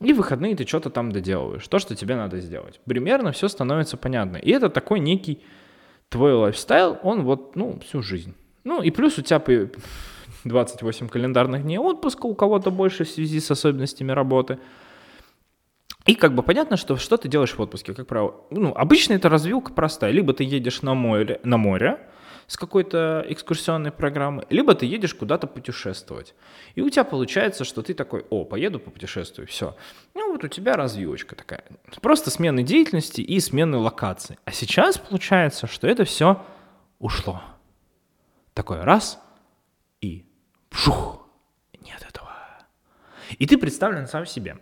и в выходные ты что-то там доделываешь, то, что тебе надо сделать. Примерно все становится понятно. И это такой некий твой лайфстайл, он вот, ну, всю жизнь. Ну, и плюс у тебя 28 календарных дней отпуска, у кого-то больше в связи с особенностями работы. И как бы понятно, что что ты делаешь в отпуске, как правило. Ну, обычно это развилка простая. Либо ты едешь на море, на море с какой-то экскурсионной программы, либо ты едешь куда-то путешествовать. И у тебя получается, что ты такой, о, поеду попутешествую, все. Ну вот у тебя развивочка такая. Просто смены деятельности и смены локации. А сейчас получается, что это все ушло. Такой раз и вжух, нет этого. И ты представлен сам себе.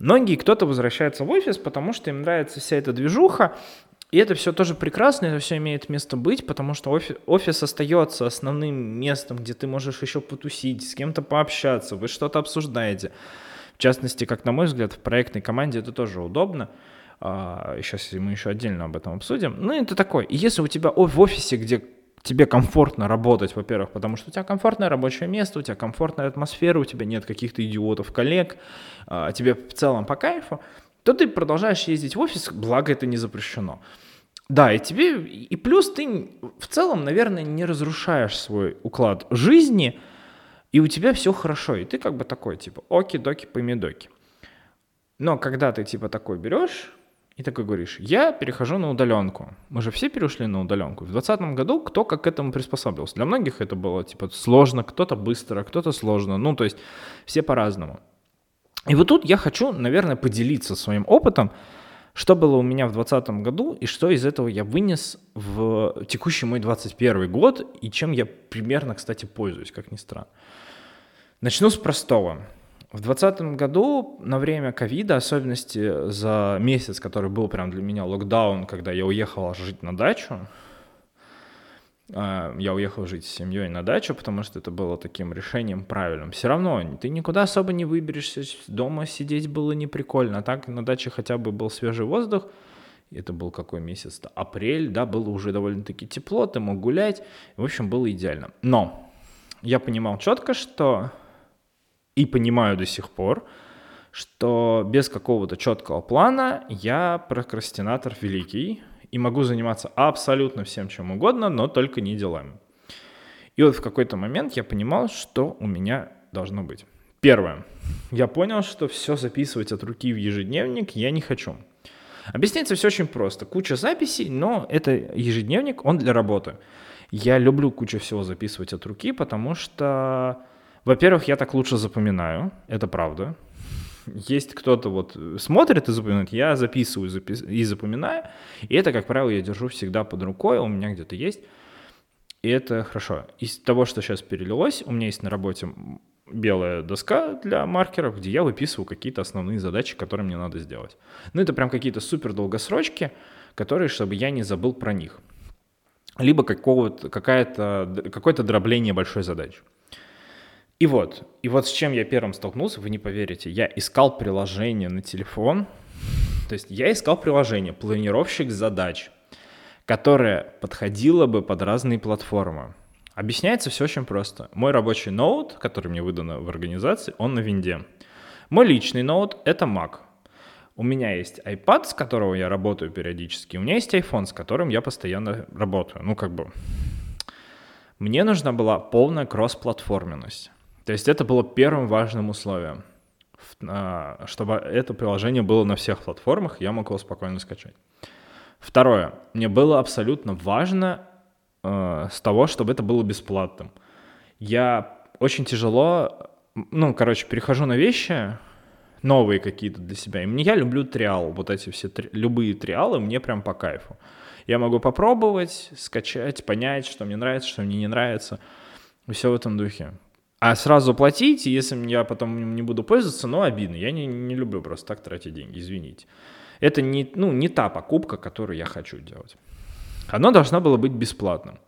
Многие, кто-то возвращается в офис, потому что им нравится вся эта движуха, и это все тоже прекрасно, это все имеет место быть, потому что офис, офис остается основным местом, где ты можешь еще потусить, с кем-то пообщаться, вы что-то обсуждаете. В частности, как на мой взгляд, в проектной команде это тоже удобно. Сейчас мы еще отдельно об этом обсудим. Ну, это такое. И если у тебя в офисе, где тебе комфортно работать, во-первых, потому что у тебя комфортное рабочее место, у тебя комфортная атмосфера, у тебя нет каких-то идиотов, коллег, а, тебе в целом по кайфу, то ты продолжаешь ездить в офис, благо это не запрещено. Да, и тебе, и плюс ты в целом, наверное, не разрушаешь свой уклад жизни, и у тебя все хорошо, и ты как бы такой, типа, оки-доки, помидоки. Но когда ты типа такой берешь, и такой говоришь, я перехожу на удаленку. Мы же все перешли на удаленку. В 2020 году кто как к этому приспосабливался. Для многих это было типа сложно, кто-то быстро, кто-то сложно. Ну, то есть все по-разному. И вот тут я хочу, наверное, поделиться своим опытом, что было у меня в 2020 году и что из этого я вынес в текущий мой 2021 год и чем я примерно, кстати, пользуюсь, как ни странно. Начну с простого. В 2020 году на время ковида, особенности за месяц, который был прям для меня локдаун, когда я уехал жить на дачу, я уехал жить с семьей на дачу, потому что это было таким решением правильным. Все равно ты никуда особо не выберешься, дома сидеть было не прикольно. А так на даче хотя бы был свежий воздух, это был какой месяц-то? Апрель, да, было уже довольно-таки тепло, ты мог гулять. В общем, было идеально. Но я понимал четко, что и понимаю до сих пор, что без какого-то четкого плана я прокрастинатор великий и могу заниматься абсолютно всем чем угодно, но только не делами. И вот в какой-то момент я понимал, что у меня должно быть. Первое. Я понял, что все записывать от руки в ежедневник я не хочу. Объясняется все очень просто. Куча записей, но это ежедневник, он для работы. Я люблю кучу всего записывать от руки, потому что во-первых, я так лучше запоминаю, это правда. Есть кто-то вот смотрит и запоминает, я записываю запис... и запоминаю, и это, как правило, я держу всегда под рукой, у меня где-то есть, и это хорошо. Из того, что сейчас перелилось, у меня есть на работе белая доска для маркеров, где я выписываю какие-то основные задачи, которые мне надо сделать. Ну, это прям какие-то супер долгосрочки, которые, чтобы я не забыл про них. Либо какого-то, какое-то дробление большой задачи. И вот, и вот с чем я первым столкнулся, вы не поверите, я искал приложение на телефон, то есть я искал приложение, планировщик задач, которое подходило бы под разные платформы. Объясняется все очень просто. Мой рабочий ноут, который мне выдан в организации, он на винде. Мой личный ноут — это Mac. У меня есть iPad, с которого я работаю периодически, у меня есть iPhone, с которым я постоянно работаю. Ну, как бы... Мне нужна была полная кроссплатформенность. То есть это было первым важным условием, а, чтобы это приложение было на всех платформах, я мог его спокойно скачать. Второе. Мне было абсолютно важно э, с того, чтобы это было бесплатным. Я очень тяжело, ну, короче, перехожу на вещи, новые какие-то для себя. И мне, я люблю триал, вот эти все, три, любые триалы мне прям по кайфу. Я могу попробовать, скачать, понять, что мне нравится, что мне не нравится. И все в этом духе. А сразу платить, если я потом не буду пользоваться, ну, обидно. Я не, не люблю просто так тратить деньги, извините. Это не, ну, не та покупка, которую я хочу делать. Оно должно было быть бесплатным.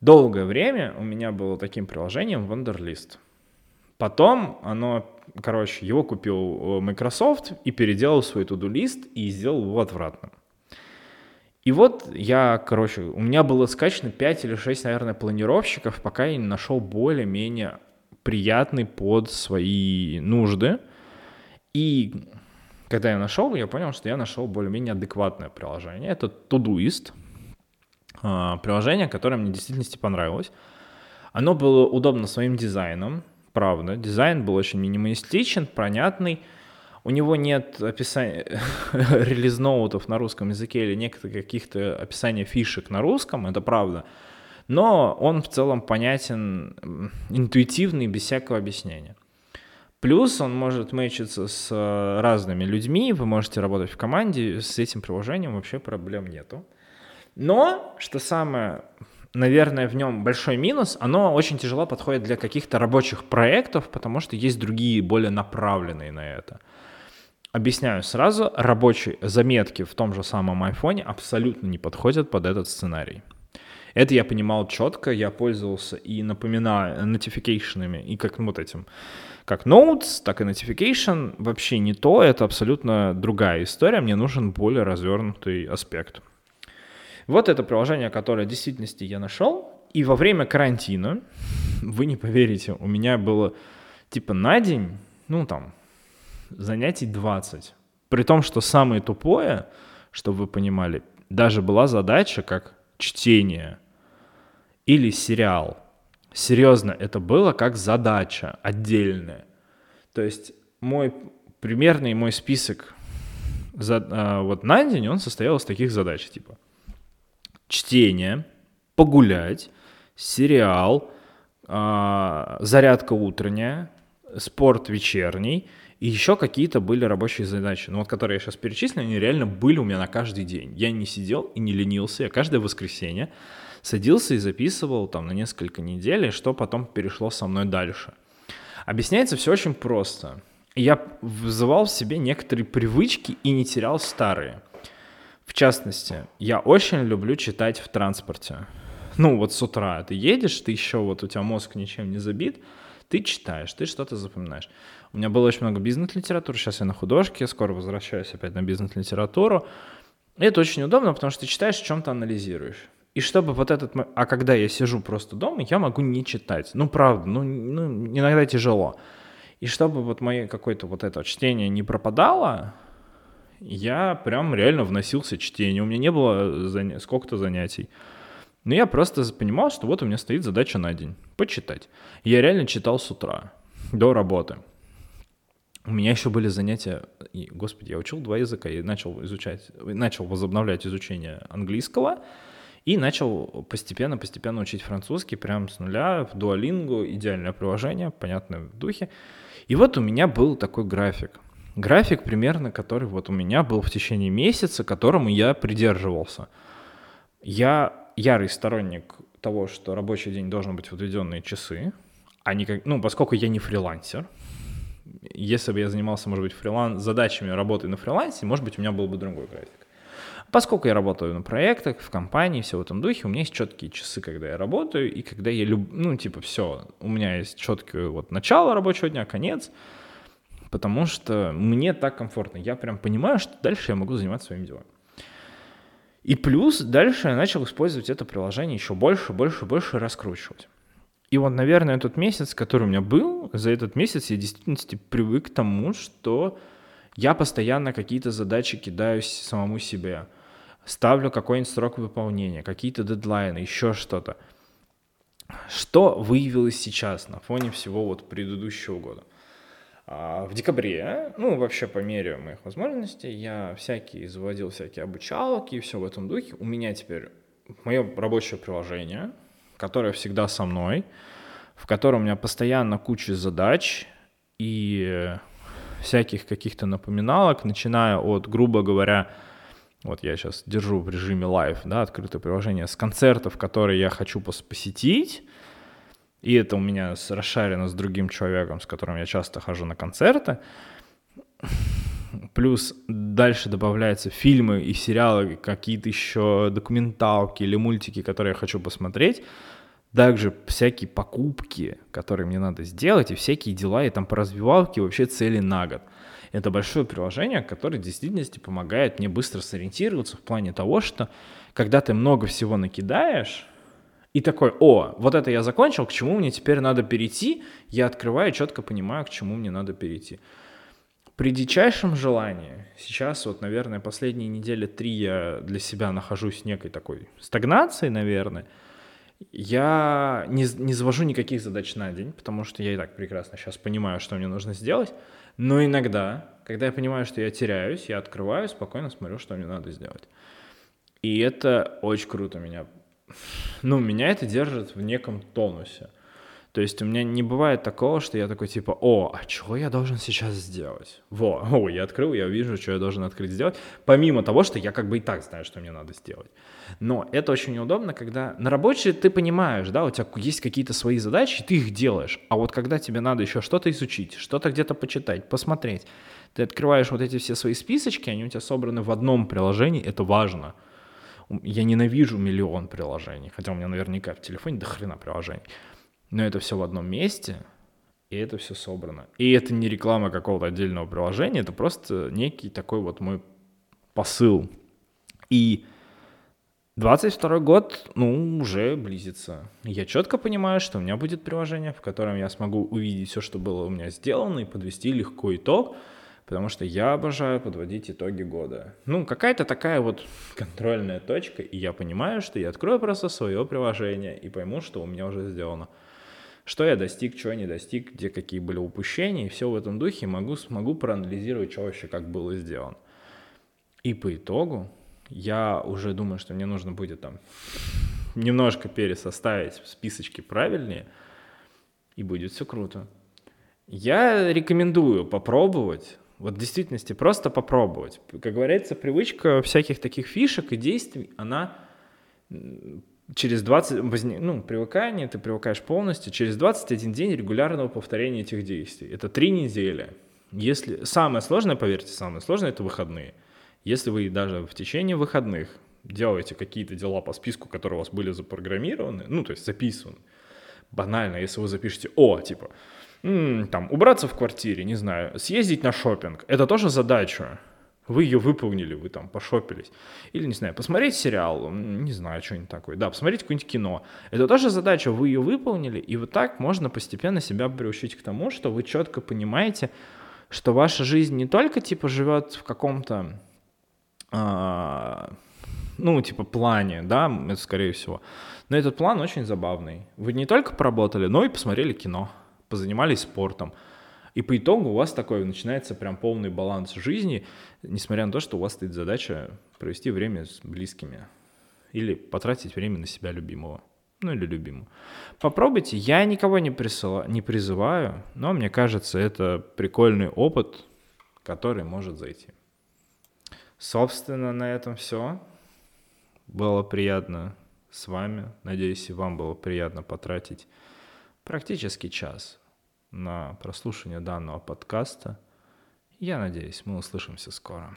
Долгое время у меня было таким приложением Wunderlist. Потом оно, короче, его купил э, Microsoft и переделал свой to-do-лист и сделал его отвратным. И вот я, короче, у меня было скачано 5 или 6, наверное, планировщиков, пока я не нашел более-менее приятный под свои нужды. И когда я нашел, я понял, что я нашел более-менее адекватное приложение. Это Todoist, а, приложение, которое мне действительно понравилось. Оно было удобно своим дизайном, правда. Дизайн был очень минималистичен, понятный. У него нет описания релиз-ноутов на русском языке или некоторых каких-то описаний фишек на русском, это правда. Но он в целом понятен, интуитивный, без всякого объяснения. Плюс он может мэчиться с э, разными людьми, вы можете работать в команде, с этим приложением вообще проблем нету. Но, что самое, наверное, в нем большой минус, оно очень тяжело подходит для каких-то рабочих проектов, потому что есть другие, более направленные на это. Объясняю сразу, рабочие заметки в том же самом айфоне абсолютно не подходят под этот сценарий. Это я понимал четко, я пользовался и напоминаю notification и как вот этим, как notes, так и notification. Вообще не то, это абсолютно другая история, мне нужен более развернутый аспект. Вот это приложение, которое в действительности я нашел, и во время карантина, вы не поверите, у меня было типа на день, ну там, занятий 20. При том, что самое тупое, чтобы вы понимали, даже была задача как чтение или сериал. Серьезно, это было как задача отдельная. То есть мой примерный мой список за, а, вот на день, он состоял из таких задач, типа чтение, погулять, сериал, а, зарядка утренняя, спорт вечерний, и еще какие-то были рабочие задачи. Ну вот, которые я сейчас перечислил, они реально были у меня на каждый день. Я не сидел и не ленился, я каждое воскресенье садился и записывал там на несколько недель, что потом перешло со мной дальше. Объясняется все очень просто. Я вызывал в себе некоторые привычки и не терял старые. В частности, я очень люблю читать в транспорте. Ну вот с утра ты едешь, ты еще вот у тебя мозг ничем не забит, ты читаешь, ты что-то запоминаешь. У меня было очень много бизнес-литературы, сейчас я на художке, скоро возвращаюсь опять на бизнес-литературу. И это очень удобно, потому что ты читаешь, чем-то анализируешь. И чтобы вот этот... А когда я сижу просто дома, я могу не читать. Ну, правда, ну, ну иногда тяжело. И чтобы вот мое какое-то вот это чтение не пропадало, я прям реально вносился чтение. У меня не было заня... сколько-то занятий. Но я просто понимал, что вот у меня стоит задача на день — почитать. Я реально читал с утра, до работы. У меня еще были занятия, и, господи, я учил два языка, я начал изучать, начал возобновлять изучение английского, и начал постепенно-постепенно учить французский прям с нуля, в дуалингу, идеальное приложение, понятное в духе. И вот у меня был такой график. График примерно, который вот у меня был в течение месяца, которому я придерживался. Я ярый сторонник того, что рабочий день должен быть в отведенные часы, а не как, ну, поскольку я не фрилансер, если бы я занимался, может быть, фриланс, задачами работы на фрилансе, может быть, у меня был бы другой график. Поскольку я работаю на проектах, в компании, все в этом духе, у меня есть четкие часы, когда я работаю, и когда я люблю, ну, типа, все, у меня есть четкое вот начало рабочего дня, конец, потому что мне так комфортно. Я прям понимаю, что дальше я могу заниматься своими делами. И плюс дальше я начал использовать это приложение еще больше, больше, больше раскручивать. И вот, наверное, этот месяц, который у меня был, за этот месяц я действительно привык к тому, что я постоянно какие-то задачи кидаю самому себе, ставлю какой-нибудь срок выполнения, какие-то дедлайны, еще что-то. Что выявилось сейчас на фоне всего вот предыдущего года? А, в декабре, ну, вообще по мере моих возможностей, я всякие заводил всякие обучалки и все в этом духе. У меня теперь мое рабочее приложение, которое всегда со мной, в котором у меня постоянно куча задач и всяких каких-то напоминалок, начиная от, грубо говоря, вот я сейчас держу в режиме live, да, открытое приложение, с концертов, которые я хочу посетить, и это у меня расшарено с другим человеком, с которым я часто хожу на концерты. Плюс дальше добавляются фильмы и сериалы, какие-то еще документалки или мультики, которые я хочу посмотреть. Также всякие покупки, которые мне надо сделать, и всякие дела, и там по развивалке вообще цели на год. Это большое приложение, которое в действительности помогает мне быстро сориентироваться в плане того, что когда ты много всего накидаешь, и такой, о, вот это я закончил, к чему мне теперь надо перейти? Я открываю четко понимаю, к чему мне надо перейти. При дичайшем желании, сейчас вот, наверное, последние недели три я для себя нахожусь в некой такой стагнации, наверное, я не, не завожу никаких задач на день, потому что я и так прекрасно сейчас понимаю, что мне нужно сделать. Но иногда, когда я понимаю, что я теряюсь, я открываю, спокойно смотрю, что мне надо сделать. И это очень круто меня ну, меня это держит в неком тонусе. То есть у меня не бывает такого, что я такой типа, о, а чего я должен сейчас сделать? Во, о, я открыл, я вижу, что я должен открыть сделать, помимо того, что я как бы и так знаю, что мне надо сделать. Но это очень неудобно, когда на рабочей ты понимаешь, да, у тебя есть какие-то свои задачи, ты их делаешь, а вот когда тебе надо еще что-то изучить, что-то где-то почитать, посмотреть, ты открываешь вот эти все свои списочки, они у тебя собраны в одном приложении, это важно. Я ненавижу миллион приложений, хотя у меня наверняка в телефоне до хрена приложений но это все в одном месте, и это все собрано. И это не реклама какого-то отдельного приложения, это просто некий такой вот мой посыл. И 22 год, ну, уже близится. Я четко понимаю, что у меня будет приложение, в котором я смогу увидеть все, что было у меня сделано, и подвести легко итог, потому что я обожаю подводить итоги года. Ну, какая-то такая вот контрольная точка, и я понимаю, что я открою просто свое приложение и пойму, что у меня уже сделано что я достиг, чего не достиг, где какие были упущения, и все в этом духе могу, смогу проанализировать, что вообще как было сделано. И по итогу я уже думаю, что мне нужно будет там немножко пересоставить списочки правильнее, и будет все круто. Я рекомендую попробовать, вот в действительности просто попробовать. Как говорится, привычка всяких таких фишек и действий, она через 20, ну, привыкание, ты привыкаешь полностью, через 21 день регулярного повторения этих действий. Это три недели. Если, самое сложное, поверьте, самое сложное – это выходные. Если вы даже в течение выходных делаете какие-то дела по списку, которые у вас были запрограммированы, ну, то есть записаны, банально, если вы запишете «О», типа, там, убраться в квартире, не знаю, съездить на шопинг, это тоже задача. Вы ее выполнили, вы там пошопились. Или, не знаю, посмотреть сериал, не знаю, что-нибудь такое. Да, посмотреть какое-нибудь кино. Это тоже задача, вы ее выполнили, и вот так можно постепенно себя приучить к тому, что вы четко понимаете, что ваша жизнь не только, типа, живет в каком-то, а, ну, типа, плане, да, это скорее всего, но этот план очень забавный. Вы не только поработали, но и посмотрели кино, позанимались спортом, и по итогу у вас такой начинается прям полный баланс жизни, несмотря на то, что у вас стоит задача провести время с близкими или потратить время на себя любимого. Ну или любимую. Попробуйте. Я никого не, присыла, не призываю, но мне кажется, это прикольный опыт, который может зайти. Собственно, на этом все. Было приятно с вами. Надеюсь, и вам было приятно потратить практически час на прослушивание данного подкаста. Я надеюсь, мы услышимся скоро.